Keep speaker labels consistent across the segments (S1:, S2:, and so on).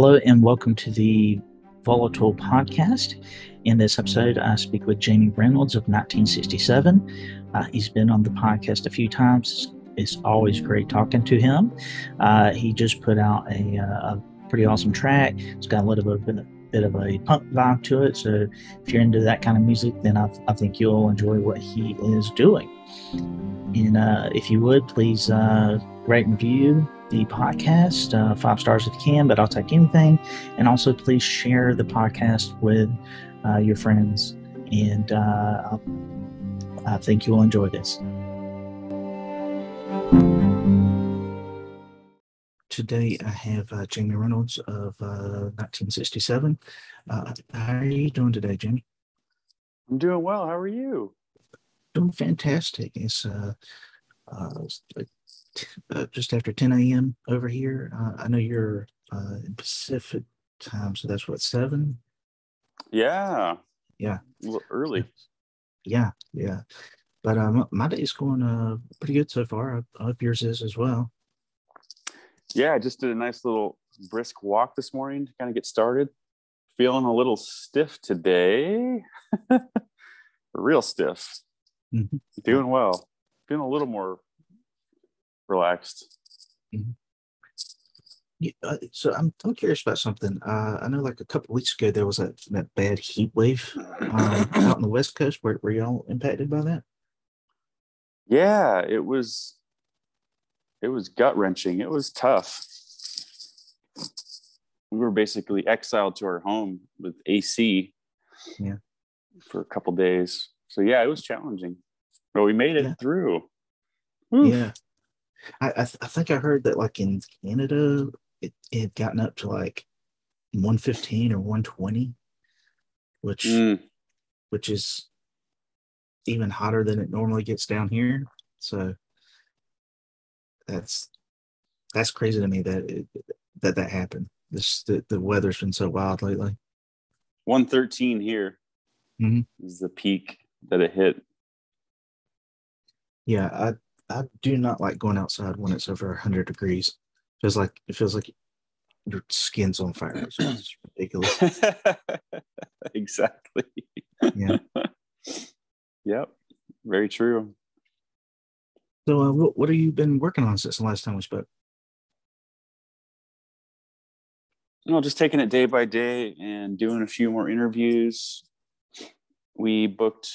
S1: Hello, and welcome to the Volatile Podcast. In this episode, I speak with Jaime Reynolds of 1967. Uh, he's been on the podcast a few times. It's always great talking to him. Uh, he just put out a, uh, a, pretty awesome track. It's got a little bit, of a bit of a punk vibe to it. So if you're into that kind of music, then I, I think you'll enjoy what he is doing. And uh, if you would, please uh, rate and review the podcast, uh, five stars if you can, but I'll take anything. And also, please share the podcast with uh, your friends. And uh, I think you'll enjoy this. Today, I have uh, Jaime Reynolds of 1967. Uh, uh, how are you doing today, Jaime?
S2: I'm doing well. How are you?
S1: Doing fantastic. It's uh, uh, just after 10 a.m. over here. Uh, I know you're uh, in Pacific time, so that's what seven.
S2: Yeah.
S1: Yeah.
S2: A little early.
S1: Yeah, yeah. But um, my day's going uh pretty good so far. I hope yours is as well.
S2: Yeah, I just did a nice little brisk walk this morning to kind of get started. Feeling a little stiff today. Real stiff. Mm-hmm. Doing well. Feeling a little more relaxed. Mm-hmm.
S1: Yeah, uh, so I'm I'm curious about something. Uh, I know like a couple weeks ago there was that that bad heat wave um, out on the west coast. Were, were y'all impacted by that?
S2: Yeah, it was. It was gut wrenching. It was tough. We were basically exiled to our home with AC.
S1: Yeah.
S2: For a couple days. So yeah, it was challenging, but we made it yeah. through.
S1: Yeah. I I, th- I, think I heard that like in Canada it, it had gotten up to like 115 or 120, which mm. which is even hotter than it normally gets down here. So that's that's crazy to me that it, that that happened. This the, the weather's been so wild lately.
S2: 113 here
S1: mm-hmm.
S2: is the peak that it hit.
S1: Yeah, I I do not like going outside when it's over 100 degrees. It feels like it feels like your skin's on fire. It's, ridiculous.
S2: exactly.
S1: Yeah.
S2: yep. Very true.
S1: So, uh, what what have you been working on since the last time we spoke?
S2: No, just taking it day by day and doing a few more interviews. We booked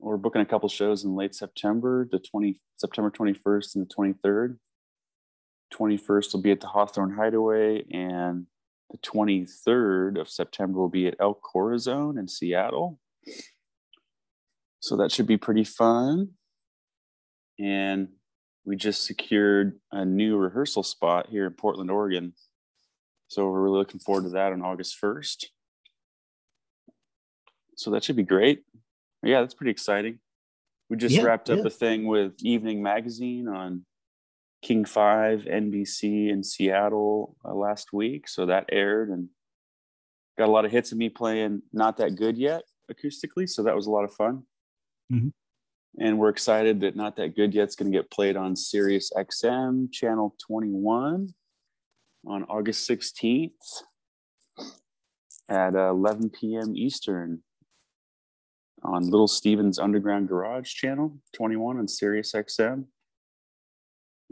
S2: we're booking a couple shows in late September, the 20 September 21st and the 23rd. 21st will be at the Hawthorne Hideaway, and the 23rd of September will be at El Corazon in Seattle. So that should be pretty fun. And we just secured a new rehearsal spot here in Portland, Oregon. So we're really looking forward to that on August 1st. So that should be great yeah, that's pretty exciting. We just yeah, wrapped up yeah. a thing with Evening Magazine on King 5 NBC in Seattle uh, last week. So that aired and got a lot of hits of me playing Not That Good Yet acoustically. So that was a lot of fun.
S1: Mm-hmm.
S2: And we're excited that Not That Good Yet's going to get played on Sirius XM channel 21 on August 16th at uh, 11 p.m. Eastern on Little Steven's Underground Garage channel 21 on Sirius XM.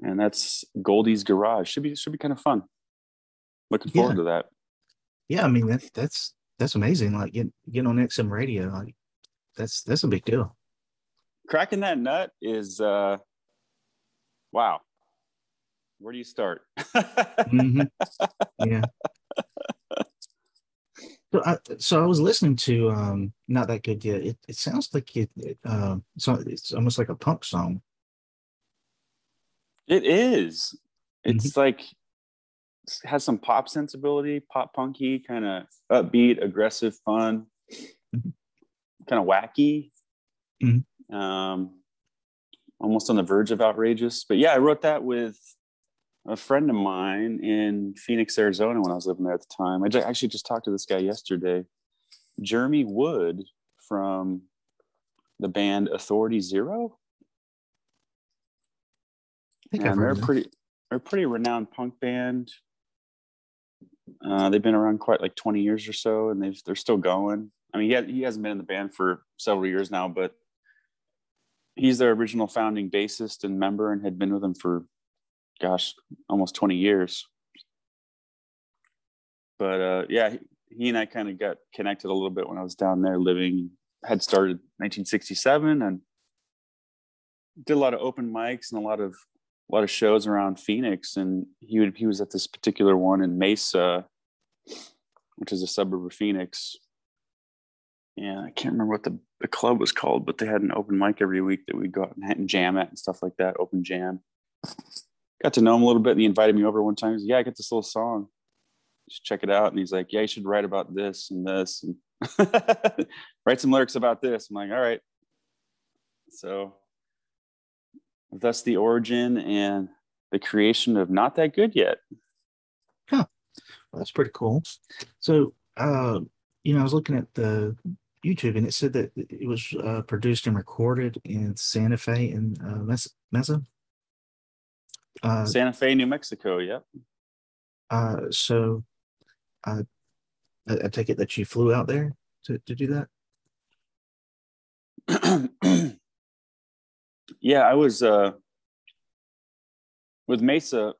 S2: And that's Goldie's Garage. Should be should be kind of fun. Looking forward yeah. to that.
S1: Yeah, I mean that's that's that's amazing. Like get get on XM radio. Like that's that's a big deal.
S2: Cracking that nut is uh wow. Where do you start?
S1: mm-hmm. Yeah. So I, so I was listening to um not that good yet. It, it sounds like it, it uh, so it's almost like a punk song.
S2: It is. It's mm-hmm. like it has some pop sensibility, pop punky, kind of upbeat, aggressive, fun, mm-hmm. kind of wacky.
S1: Mm-hmm.
S2: Um, almost on the verge of outrageous. But yeah, I wrote that with a friend of mine in Phoenix, Arizona, when I was living there at the time. I actually just talked to this guy yesterday, Jeremy Wood from the band Authority Zero. and they're pretty, they're a pretty renowned punk band. Uh, they've been around quite like 20 years or so, and they've they're still going. I mean, he, had, he hasn't been in the band for several years now, but he's their original founding bassist and member, and had been with them for, gosh, almost 20 years. But uh, yeah, he, and I kind of got connected a little bit when I was down there living. Had started 1967 and did a lot of open mics and a lot of a lot of shows around Phoenix, and he would, he was at this particular one in Mesa, which is a suburb of Phoenix. Yeah, I can't remember what the, the club was called, but they had an open mic every week that we'd go out and jam at and stuff like that. Open jam. Got to know him a little bit, and he invited me over one time. He's said, "Yeah, I got this little song. Just check it out." And he's like, "Yeah, you should write about this and this, and write some lyrics about this." I'm like, "All right." So thus the origin and the creation of not that good yet
S1: Yeah. well, that's pretty cool so uh you know i was looking at the youtube and it said that it was uh, produced and recorded in santa fe in uh, mesa
S2: uh, santa fe new mexico yep
S1: uh so uh, I, I take it that you flew out there to, to do
S2: that yeah, I was uh, with Mesa.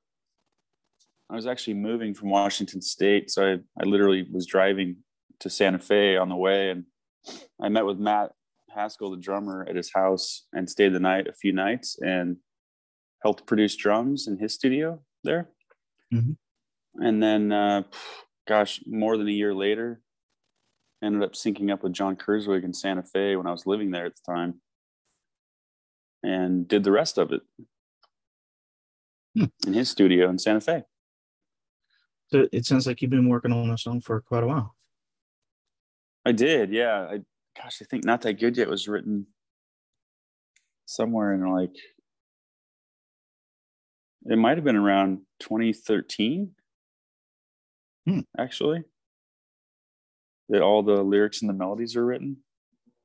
S2: I was actually moving from Washington State, so I, I literally was driving to Santa Fe on the way, and I met with Matt Haskell, the drummer, at his house and stayed the night a few nights and helped produce drums in his studio there. Mm-hmm. And then, uh, gosh, more than a year later, ended up syncing up with John Kurzweg in Santa Fe when I was living there at the time and did the rest of it hmm. in his studio in Santa Fe.
S1: So it sounds like you've been working on a song for quite a while.
S2: I did, yeah. I gosh, I think not that good yet was written somewhere in like it might have been around 2013 hmm. actually that all the lyrics and the melodies are written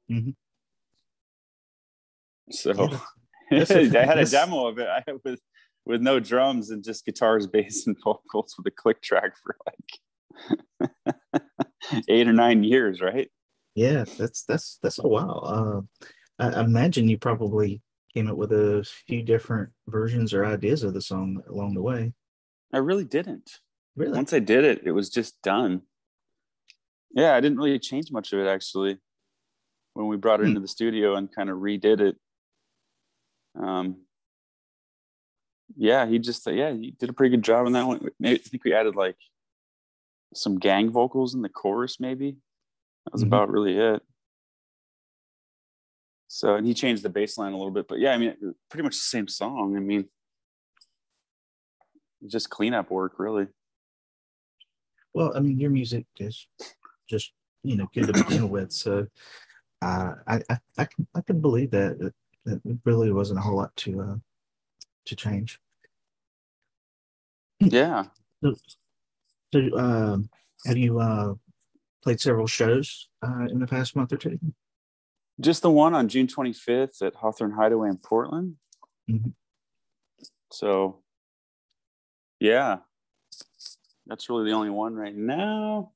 S2: mm-hmm. So yeah, I had a demo of it I, with with no drums and just guitars, bass, and vocals with a click track for like eight or nine years, right?
S1: Yeah, that's that's that's a while. Uh, I imagine you probably came up with a few different versions or ideas of the song along the way.
S2: I really didn't.
S1: Really?
S2: Once I did it, it was just done. Yeah, I didn't really change much of it actually. When we brought it hmm. into the studio and kind of redid it, um, yeah, he just yeah he did a pretty good job on that one. Maybe, I think we added like some gang vocals in the chorus. Maybe that was mm-hmm. about really it. So and he changed the bass line a little bit, but yeah, I mean, pretty much the same song. I mean, just cleanup work, really.
S1: Well, I mean, your music is just you know good to begin with, so uh, I, I I can I can believe that it really wasn't a whole lot to uh, to change.
S2: Yeah.
S1: So, so uh, have you uh, played several shows uh, in the past month or two?
S2: Just the one on June 25th at Hawthorne Hideaway in Portland. Mm-hmm. So, yeah, that's really the only one right now.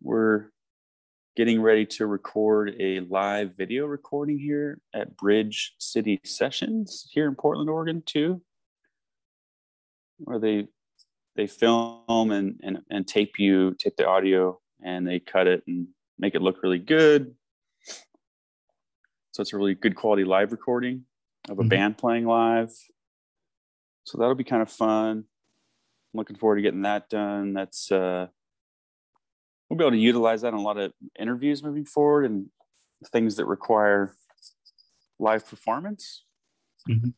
S2: We're getting ready to record a live video recording here at Bridge City Sessions here in Portland, Oregon, too, where they they film and, and, and tape you, tape the audio, and they cut it and make it look really good. So it's a really good quality live recording of a mm-hmm. band playing live. So that'll be kind of fun. I'm looking forward to getting that done. That's uh, we'll be able to utilize that in a lot of interviews moving forward and things that require live performance. Mm-hmm.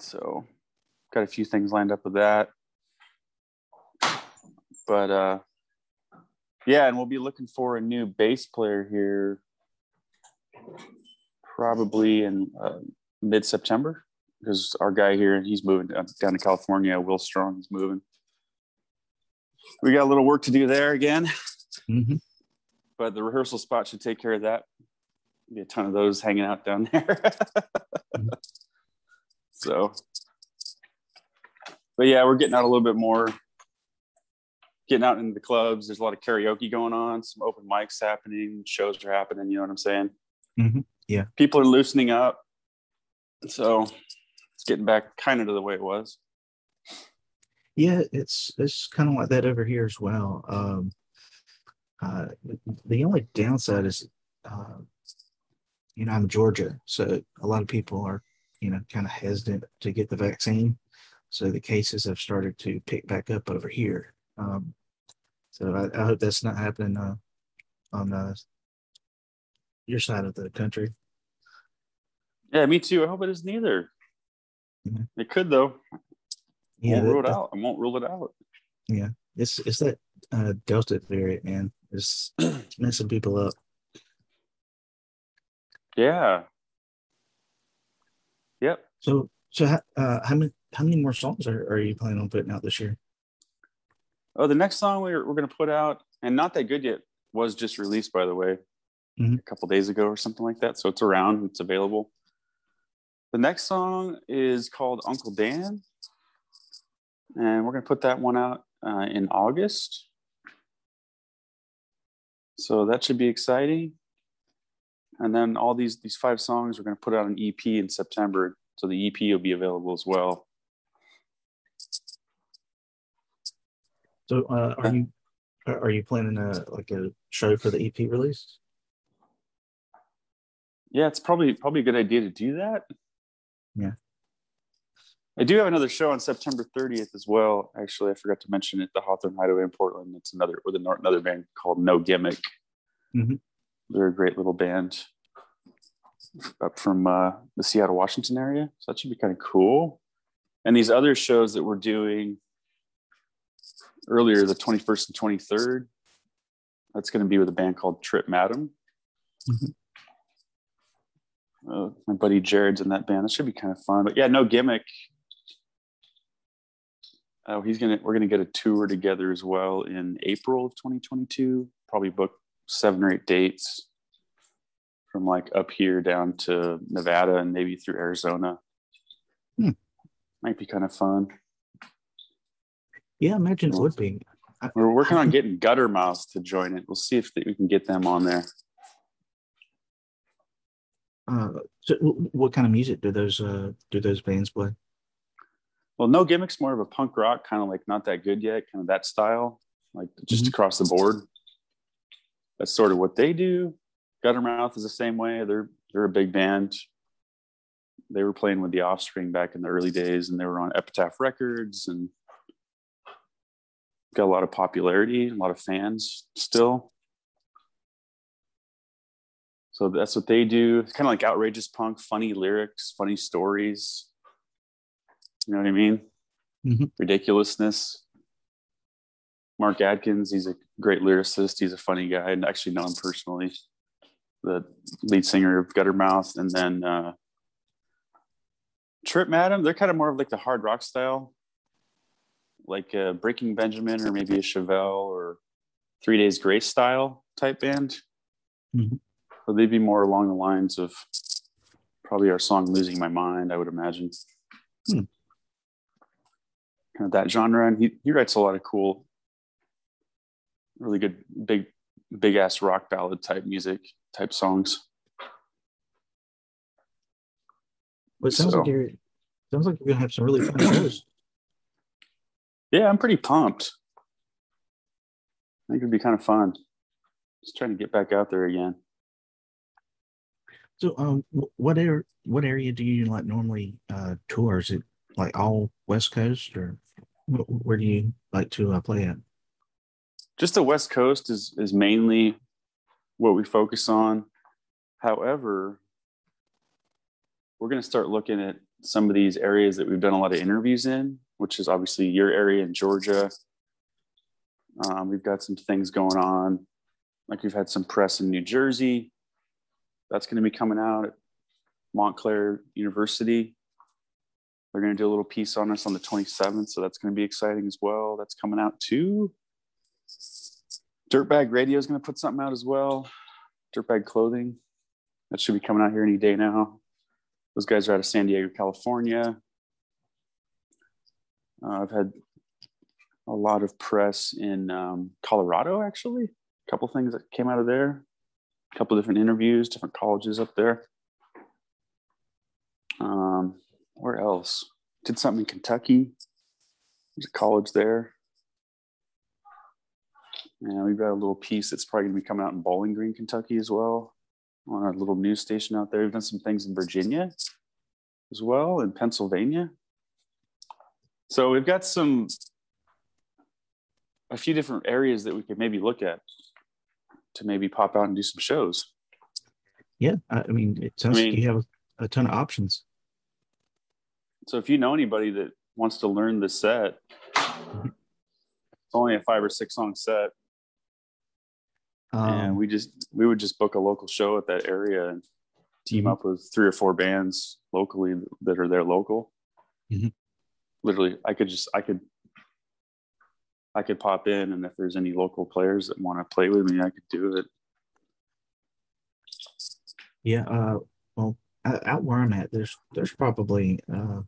S2: So, got a few things lined up with that. But uh, yeah, and we'll be looking for a new bass player here probably in uh, mid September because our guy here, he's moving down, to California. Will Strong is moving we got a little work to do there again. Mm-hmm. But the rehearsal spot should take care of that. Be a ton of those hanging out down there. mm-hmm. So, but yeah, we're getting out a little bit more getting out into the clubs. There's a lot of karaoke going on, some open mics happening, shows are happening. You know what I'm saying?
S1: Mhm. Yeah.
S2: People are loosening up. So it's getting back kind of to the way it was.
S1: Yeah, it's it's kind of like that over here as well. Um, uh, the only downside is, uh, you know, I'm in Georgia, so a lot of people are, you know, kind of hesitant to get the vaccine. So the cases have started to pick back up over here. Um, so I, I hope that's not happening uh, on uh, your side of the country.
S2: Yeah, me too. I hope it isn't either.
S1: Mhm.
S2: It could though.
S1: Yeah,
S2: won't rule it out. I won't rule it out.
S1: yeah, it's it's that uh, Delta variant, man. It's messing people up.
S2: Yeah. Yep.
S1: So so how, uh, how many how many more songs are, are you planning on putting out this year?
S2: Oh, the next song we're, we're going to put out, and not that good yet, was just released, by the way,
S1: Mhm.
S2: a couple days ago or something like that. So it's around, it's available. The next song is called Uncle Dan, and we're going to put that one out uh, in August. So that should be exciting. And then all these these five songs we're going to put out an EP in September, so the EP will be available as well.
S1: So uh, are you are you planning a like a show for the EP release?
S2: Yeah, it's probably probably a good idea to do that.
S1: Yeah.
S2: I do have another show on September 30th as well. Actually, I forgot to mention it. The Hawthorne Hideaway in Portland. It's another with another band called No Gimmick.
S1: Mhm.
S2: They're a great little band up from uh, the Seattle, Washington area. So that should be kind of cool. And these other shows that we're doing earlier, the 21st and 23rd, that's going to be with a band called Trip Madam.
S1: Mhm.
S2: Uh, my buddy Jared's in that band. That should be kind of fun. But yeah, no gimmick. Oh, he's gonna. We're gonna get a tour together as well in April of 2022. Probably book seven or eight dates from like up here down to Nevada and maybe through Arizona.
S1: Hmm.
S2: Might be kind of fun.
S1: Yeah, I imagine it would be.
S2: We're working on getting Gutter Guttermouth to join it. We'll see if we can get them on there.
S1: Uh, so what kind of music do those uh do those bands play?
S2: Well, no gimmicks, more of a punk rock, kind of like not that good yet, kind of that style, like just
S1: Mhm.
S2: across the board. That's sort of what they do. Guttermouth is the same way. They're they're a big band. They were playing with the Offspring back in the early days, and they were on Epitaph Records, and got a lot of popularity, a lot of fans still. So that's what they do. It's kind of like outrageous punk, funny lyrics, funny stories. You know what I mean?
S1: Mhm.
S2: Ridiculousness. Mark Adkins, he's a great lyricist. He's a funny guy, and actually know him personally. The lead singer of Guttermouth, and then uh, Trip Madam. They're kind of more of like the hard rock style, like uh, Breaking Benjamin, or maybe a Chevelle or Three Days Grace style type band.
S1: Mhm.
S2: So they'd be more along the lines of probably our song "Losing My Mind." I would imagine.
S1: Hmm.
S2: Kind of that genre, and he he writes a lot of cool, really good big big ass rock ballad type music type songs.
S1: Well, it sounds
S2: So-
S1: like you're sounds like you're gonna have some really fun shows.
S2: Yeah, I'm pretty pumped. I think it'd be kind of fun. Just trying to get back out there again.
S1: So, um, what area what area do you like normally uh tour? Is it like all West Coast, or where do you like to uh, play at?
S2: Just the West Coast is is mainly what we focus on. However, we're going to start looking at some of these areas that we've done a lot of interviews in, which is obviously your area in Georgia. Um, we've got some things going on, like we've had some press in New Jersey. That's going to be coming out at Montclair University. They're going to do a little piece on us on the 27th, so that's going to be exciting as well. That's coming out too. Dirtbag Radio is going to put something out as well. Dirtbag Clothing. That should be coming out here any day now. Those guys are out of San Diego, California. Uh, I've had a lot of press in um, Colorado, actually. A couple things that came out of there, a couple different interviews, different colleges up there. Um, where else? Did something in Kentucky. There's a college there. And we've got a little piece that's probably going to be coming out in Bowling Green, Kentucky as well, on a little news station out there. We've done some things in Virginia as well, in Pennsylvania. So we've got some, a few different areas that we could maybe look at to maybe pop out and do some shows.
S1: Yeah, I mean, it sounds I mean, like you have a, a ton of options.
S2: So if you know anybody that wants to learn the set, it's only a five or six song set. Um, and we just we would just book a local show at that area and team mm-hmm. up with three or four bands locally that are there local. Mm-hmm. Literally, I could just I could I could pop in, and if there's any local players that want to play with me, I could do it.
S1: Yeah. Uh, well, out where I'm at, there's there's probably uh,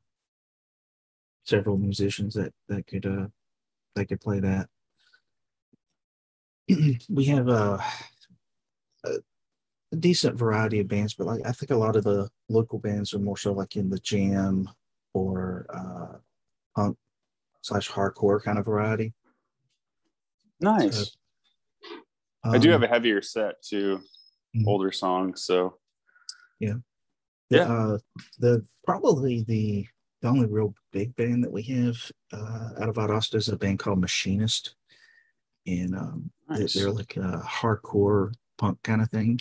S1: several musicians that that could uh that could play that. we have a, a, a, decent variety of bands, but like I think a lot of the local bands are more so like in the jam or uh, punk slash hardcore kind of variety.
S2: Nice. So, um, I do have um, a heavier set too, mm-hmm. older songs. So
S1: yeah, yeah. Uh, the probably the the only real big band that we have uh, out of Valdosta is a band called Machinist, and um, nice. they're, like a hardcore punk kind of thing.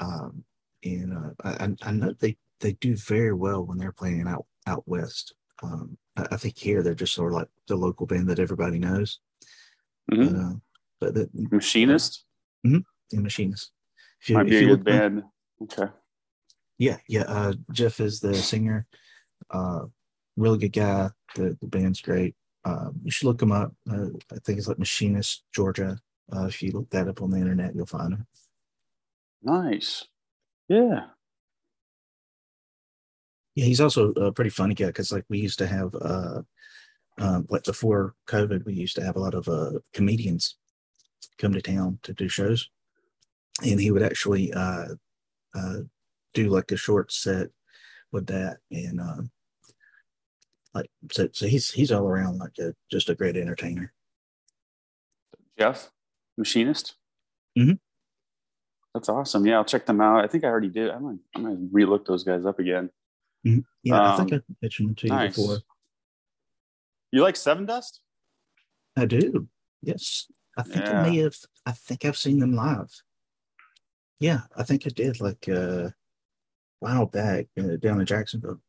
S1: Um, and uh, I, I, know they they do very well when they're playing out out west. Um, I, I, think here they're just sort of like the local band that everybody knows.
S2: Mm-hmm. But, uh, but the Machinist.
S1: mm-hmm, the Machinist.
S2: If you, Might be a good band. Okay.
S1: Yeah, yeah. Uh, Jeff is the singer. Uh, really good guy. The, the band's great. Uh, you should look him up. Uh, I think it's like Machinist Georgia. Uh, if you look that up on the internet, you'll find him.
S2: Nice. Yeah.
S1: Yeah, he's also a pretty funny guy because like we used to have uh, um, like before COVID, we used to have a lot of uh, comedians come to town to do shows, and he would actually uh, uh, do like a short set with that, and uh, like so, so he's he's all around like a just a great entertainer.
S2: Jeff, machinist.
S1: Mm-hmm.
S2: That's awesome. Yeah, I'll check them out. I think I already did. I might I might relook those guys up again.
S1: Mm-hmm. Yeah, um, I think um, I mentioned them to you nice. before.
S2: You like Sevendust?
S1: I do. Yes, I think yeah. I may have. I think I've seen them live. Yeah, I think I did. Like uh, a while back uh, down in Jacksonville.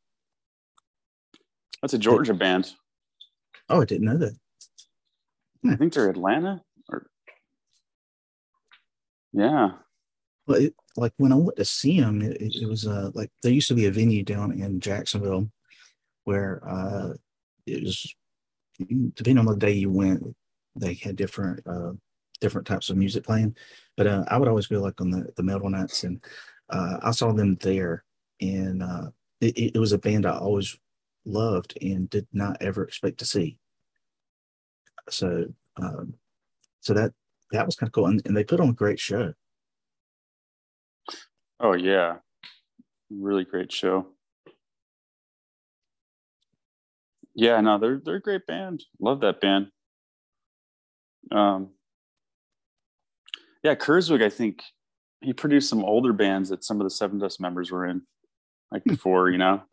S2: That's a Georgia band.
S1: Oh, I didn't know that.
S2: I think they're Atlanta or yeah.
S1: Well, it, like when I went to see them, it, it, was uh like there used to be a venue down in Jacksonville where uh it was depending on the day you went, they had different uh different types of music playing. But uh, I would always go like on the the metal nights, and uh, I saw them there, and uh, it, it was a band I always loved and did not ever expect to see. So, um, so that that was kind of cool, and, and they put on a great show.
S2: Oh yeah, really great show. Yeah, no, they're they're a great band. Love that band. Um, yeah, Kurzweg, I think he produced some older bands that some of the Sevendust members were in, like before, you know.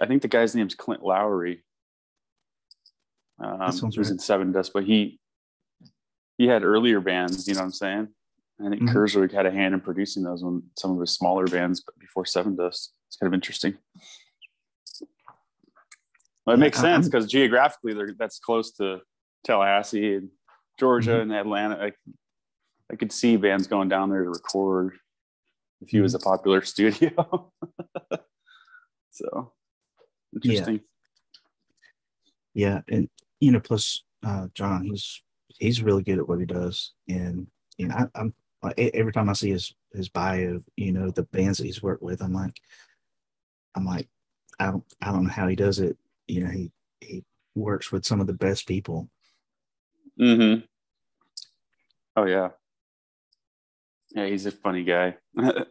S2: I think the guy's name's Clint Lowery. Um, he was in Sevendust, but he he had earlier bands. You know what I'm saying? I think mm-hmm. Kurzweg had a hand in producing those when some of his smaller bands, but before Sevendust. It's kind of interesting. Well, it makes sense because geographically, that's close to Tallahassee and Georgia mm-hmm. and Atlanta. I, I could see bands going down there to record if he was a popular studio. so interesting.
S1: Yeah. yeah, and you know, plus uh, John, he's he's really good at what he does, and you know, I, I'm every time I see his his bio, you know, the bands that he's worked with, I'm like, I'm like, I don't I don't know how he does it. You know, he he works with some of the best people.
S2: Mm-hmm. Oh yeah. Yeah, he's a funny guy. but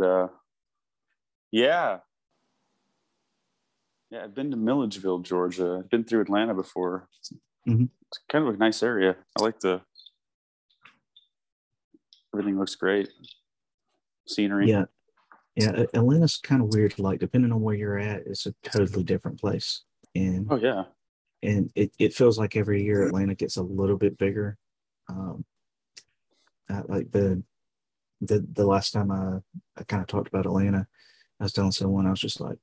S2: uh yeah. Yeah, I've been to Milledgeville, Georgia. I've been through Atlanta before.
S1: Mhm.
S2: It's kind of a nice area. I like the everything looks great. Scenery.
S1: Yeah. Yeah. Atlanta's kind of weird. Like, depending on where you're at, it's a totally different place. And
S2: Oh yeah.
S1: and it, it feels like every year Atlanta gets a little bit bigger. Um, like the the the last time I, I kind of talked about Atlanta, I was telling someone I was just like,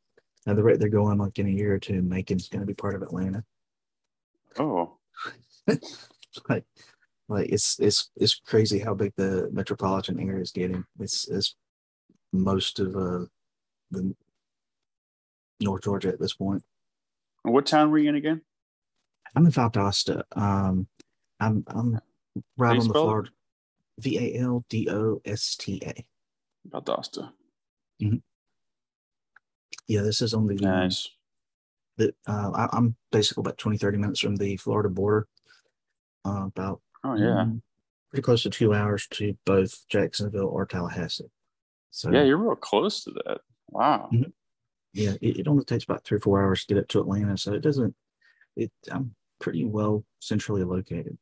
S1: at the rate they're going, like in a year or two, Macon's going to be part of Atlanta.
S2: Oh.
S1: like, like it's it's it's crazy how big the metropolitan area is getting. It's it's most of uh the North Georgia at this point.
S2: What town were you in again?
S1: I'm in Valdosta. Um, I'm I'm right on the? Florida. V A L D O S T A.
S2: Valdosta.
S1: Yeah, this is on the. um,
S2: Nice.
S1: the uh, I, I'm basically about 20, 30 minutes from the Florida border. Uh, about
S2: Oh yeah.
S1: mm, pretty close to two hours to both Jacksonville or Tallahassee. So
S2: Yeah, you're real close to that. Wow.
S1: Mhm. yeah, it, it only takes about three or four hours to get up to Atlanta, so it doesn't. It I'm pretty well centrally located,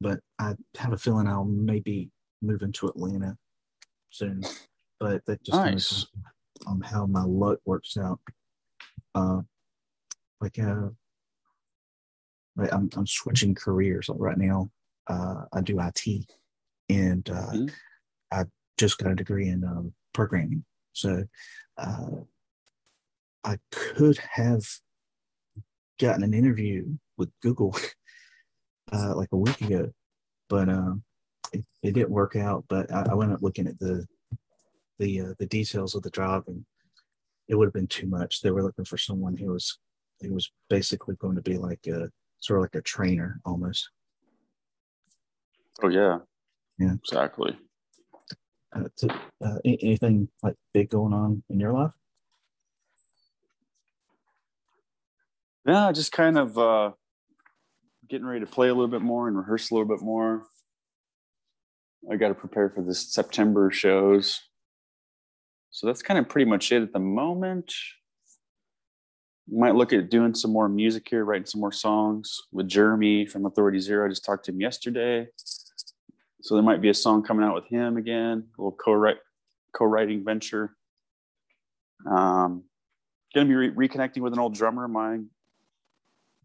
S1: but I have a feeling I'll maybe move into Atlanta soon. But that just
S2: Nice.
S1: depends on, on how my luck works out. Uh, like uh, like I'm I'm switching careers right now. Uh, I do IT, and uh,
S2: Mhm.
S1: I just got a degree in um, programming. So uh, I could have gotten an interview with Google uh, like a week ago, but um, it, it didn't work out. But I, I went up looking at the the uh, the details of the job, and it would have been too much. They were looking for someone who was who was basically going to be like a sort of like a trainer almost.
S2: Oh yeah.
S1: Yeah.
S2: Exactly.
S1: Uh, to, uh, anything like big going on in your life?
S2: Yeah, just kind of uh getting ready to play a little bit more and rehearse a little bit more. I got to prepare for this September shows. So that's kind of pretty much it at the moment. Might look at doing some more music here, writing some more songs with Jeremy from Authority Zero. I just talked to him yesterday. So there might be a song coming out with him again, a little co-write co-writing venture. Um, gonna be re- reconnecting with an old drummer of mine,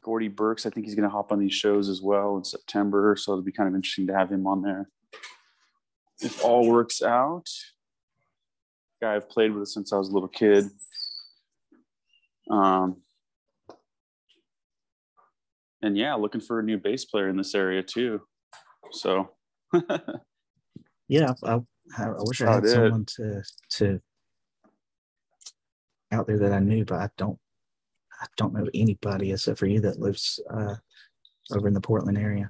S2: Gordy Burks. I think he's gonna hop on these shows as well in September. So it'll be kind of interesting to have him on there. If all works out. Guy I've played with since I was a little kid. Um, and yeah, looking for a new bass player in this area too. So
S1: Yeah, I, I, I wish I had
S2: it.
S1: someone to to out there that I knew, but I don't. I don't know anybody except for you that lives uh, over in the Portland area.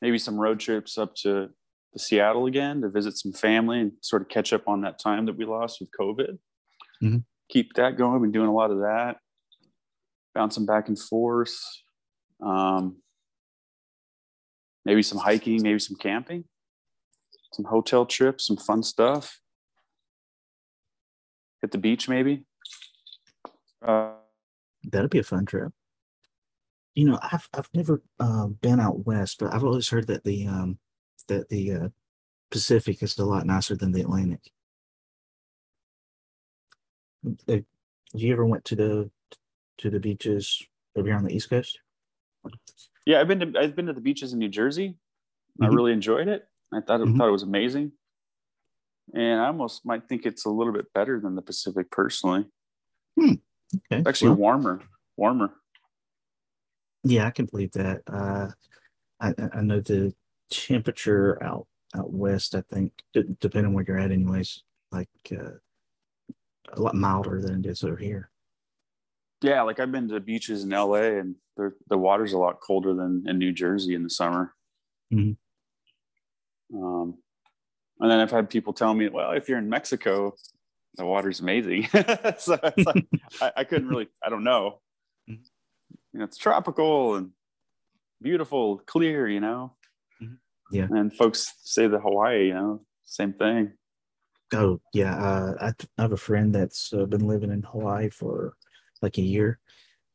S2: maybe some road trips up to, to Seattle again to visit some family and sort of catch up on that time that we lost with COVID.
S1: Mhm.
S2: Keep that going. Been doing a lot of that, bouncing back and forth. Um, maybe some hiking, maybe some camping, some hotel trips, some fun stuff. Hit the beach, maybe. Uh,
S1: That'd be a fun trip. You know, I've I've never uh, been out west, but I've always heard that the um that the uh, Pacific is a lot nicer than the Atlantic. Uh, you ever went to the to the beaches over here on the East Coast?
S2: Yeah, I've been to I've been to the beaches in New Jersey. I
S1: Mhm.
S2: really enjoyed it. I thought it,
S1: Mhm.
S2: thought it was amazing, and I almost might think it's a little bit better than the Pacific personally.
S1: Okay,
S2: It's actually
S1: well,
S2: warmer, warmer.
S1: yeah, I can believe that. Uh, I I- I know the temperature out out west. I think depending on where you're at, anyways, like uh, a lot milder than it is over here.
S2: Yeah, like I've been to beaches in LA, and the the water's a lot colder than in New Jersey in the summer.
S1: Mhm.
S2: Um, and then I've had people tell me, well, if you're in Mexico, the water's amazing. so like, I, I, couldn't really, I don't know. Mm-hmm. You know, it's tropical and beautiful, clear, you know?
S1: Mm-hmm. Yeah.
S2: And folks say the Hawaii, you know, same thing.
S1: Oh, yeah. Uh, I, I have a friend that's uh, been living in Hawaii for like a year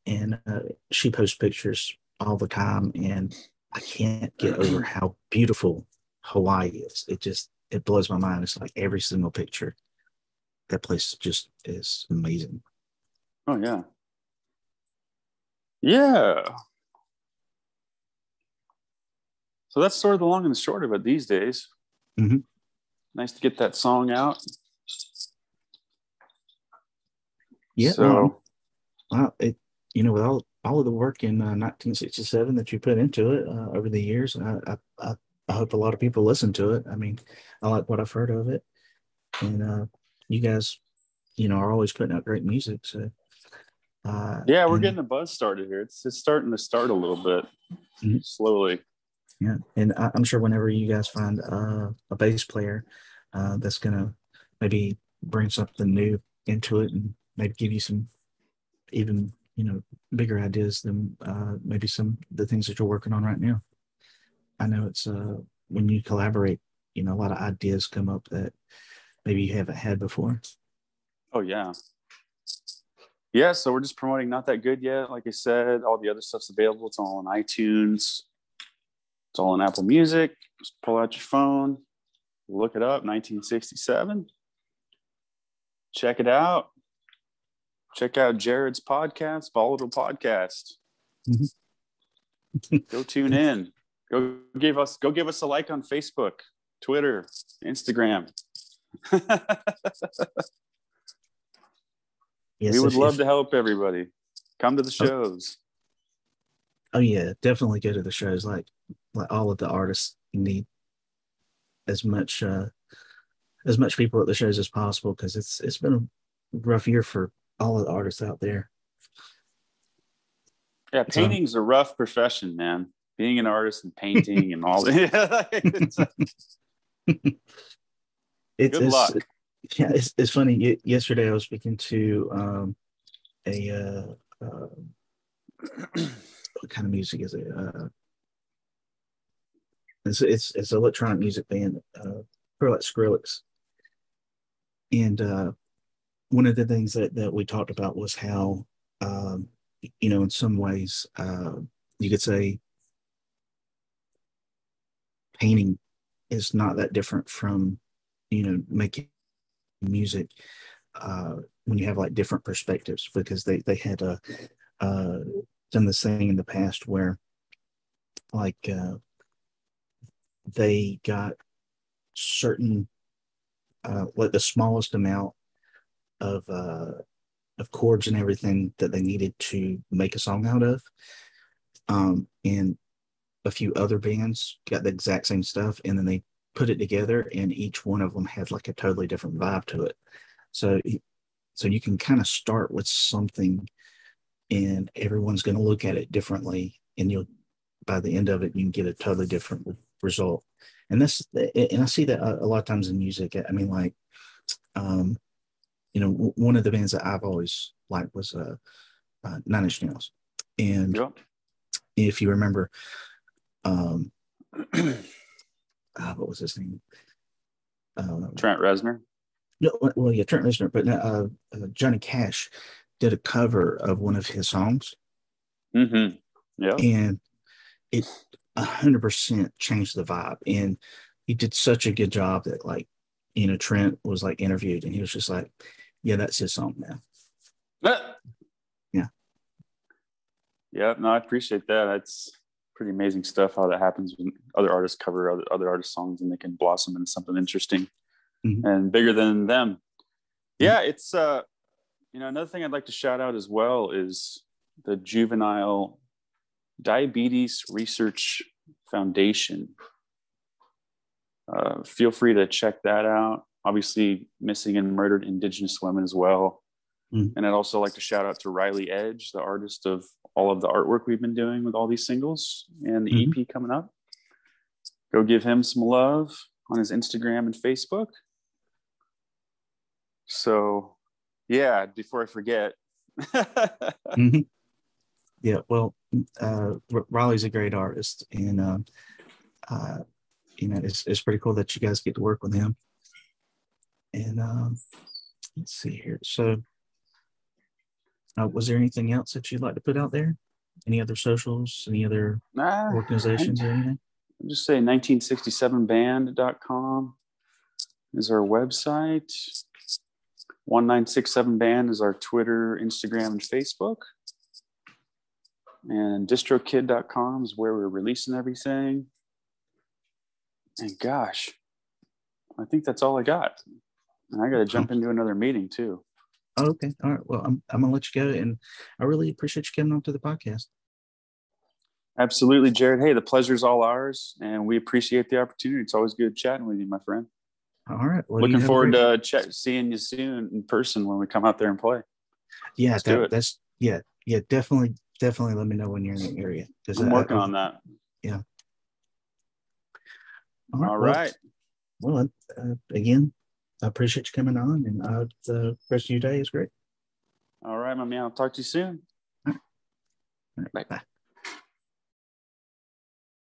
S1: and uh, she posts pictures all the time. And I can't get over how beautiful Hawaii is. It just, it blows my mind. It's like every single picture that place just is amazing.
S2: Oh yeah. Yeah. So that's sort of the long and the short of it these days.
S1: Mm-hmm.
S2: Nice to get that song out.
S1: Yeah. So, well, it you know with all all of the work in uh, 1967 that you put into it uh, over the years, I, I I hope a lot of people listen to it. I mean, I like what I've heard of it, and uh, you guys, you know, are always putting out great music. So,
S2: uh, yeah, we're and, getting the buzz started here. It's it's starting to start a little bit mm-hmm. slowly.
S1: Yeah, and I, am sure whenever you guys find uh, a bass player uh, that's gonna maybe bring something new into it and maybe give you some even you know bigger ideas than uh, maybe some the things that you're working on right now. I know it's uh, when you collaborate, you know, a lot of ideas come up that maybe you haven't had before.
S2: Oh yeah. Yeah, so we're just promoting not that good yet. Like I said, all the other stuff's available. It's all on iTunes. It's all on Apple Music. Just pull out your phone, look it up, 1967. Check it out. Check out Jared's podcast, Volatile Podcast. Mm-hmm. go tune in. Go give us go give us a like on Facebook, Twitter, Instagram. yes, we would love to help everybody. Come to the oh. shows.
S1: Oh, oh yeah, definitely go to the shows. Like like all of the artists need as much uh as much people at the shows as possible because it's it's been a rough year for all of the artists out there.
S2: Yeah, painting's so, a rough profession, man being an artist and painting and all that. it's,
S1: it's, Good luck. yeah, it's, it's funny. yesterday, I was speaking to um, a uh, uh, what kind of music is it? Uh, it's it's it's an electronic music band, uh, like Skrillex, and uh, one of the things that that we talked about was how um, you know in some ways uh, you could say painting is not that different from you know making music uh, when you have like different perspectives because they they had uh, uh, done this thing in the past where like uh, they got certain uh, like the smallest amount of uh, of chords and everything that they needed to make a song out of. Um, and a few other bands got the exact same stuff and then they put it together and each one of them had like a totally different vibe to it. So so you can kind of start with something and everyone's going to look at it differently and you'll by the end of it you can get a totally different result. And this and i see that a, lot of times in music. I mean like um you know one of the bands that i've always liked was uh, uh nine inch nails and yep. if you remember um, uh, what was his name?
S2: Uh, Trent Reznor.
S1: No, well, yeah, Trent Reznor, but uh, uh, Johnny Cash did a cover of one of his songs.
S2: Mm-hmm. Yeah,
S1: and it hundred percent changed the vibe, and he did such a good job that, like, you know, Trent was like interviewed, and he was just like, "Yeah, that's his song man." yeah.
S2: Yeah, no, I appreciate that. That's pretty amazing stuff how that happens when other artists cover other, other artists songs and they can blossom into something interesting mm-hmm. and bigger than them mm-hmm. yeah it's uh you know another thing i'd like to shout out as well is the juvenile diabetes research foundation uh, feel free to check that out obviously missing and murdered indigenous women as well mm. and i'd also like to shout out to riley edge the artist of all of the artwork we've been doing with all these singles and the mm-hmm. EP coming up. Go give him some love on his Instagram and Facebook. so yeah, before I forget.
S1: mm-hmm. Yeah, well, uh, Riley's a great artist, and uh, uh, you know, it's it's pretty cool that you guys get to work with him. And um, let's see here. So, uh, was there anything else that you'd like to put out there? Any other socials? Any other nah, organizations I, or anything?
S2: I'll just say 1967band.com is our website. 1967band is our Twitter, Instagram, and Facebook. And DistroKid.com is where we're releasing everything. And gosh, I think that's all I got. And I got to jump into another meeting too.
S1: Oh, okay. All right. Well, I'm, I'm going to let you go. And I really appreciate you coming on to the podcast.
S2: Absolutely, Jared. Hey, the pleasure's all ours. And we appreciate the opportunity. It's always good chatting with you, my friend.
S1: All right.
S2: Well, Looking forward to seeing you soon in person when we come out there and play.
S1: Yeah, that, that's yeah, yeah. Definitely, definitely. Let me know when you're in the area.
S2: I'm I, working I, on that.
S1: Yeah.
S2: All right. All right.
S1: Well, well uh, again, I appreciate you coming on, and uh, the rest of your day is great.
S2: All right, my man. I'll talk to you soon.
S1: All right. All right. Bye. Bye.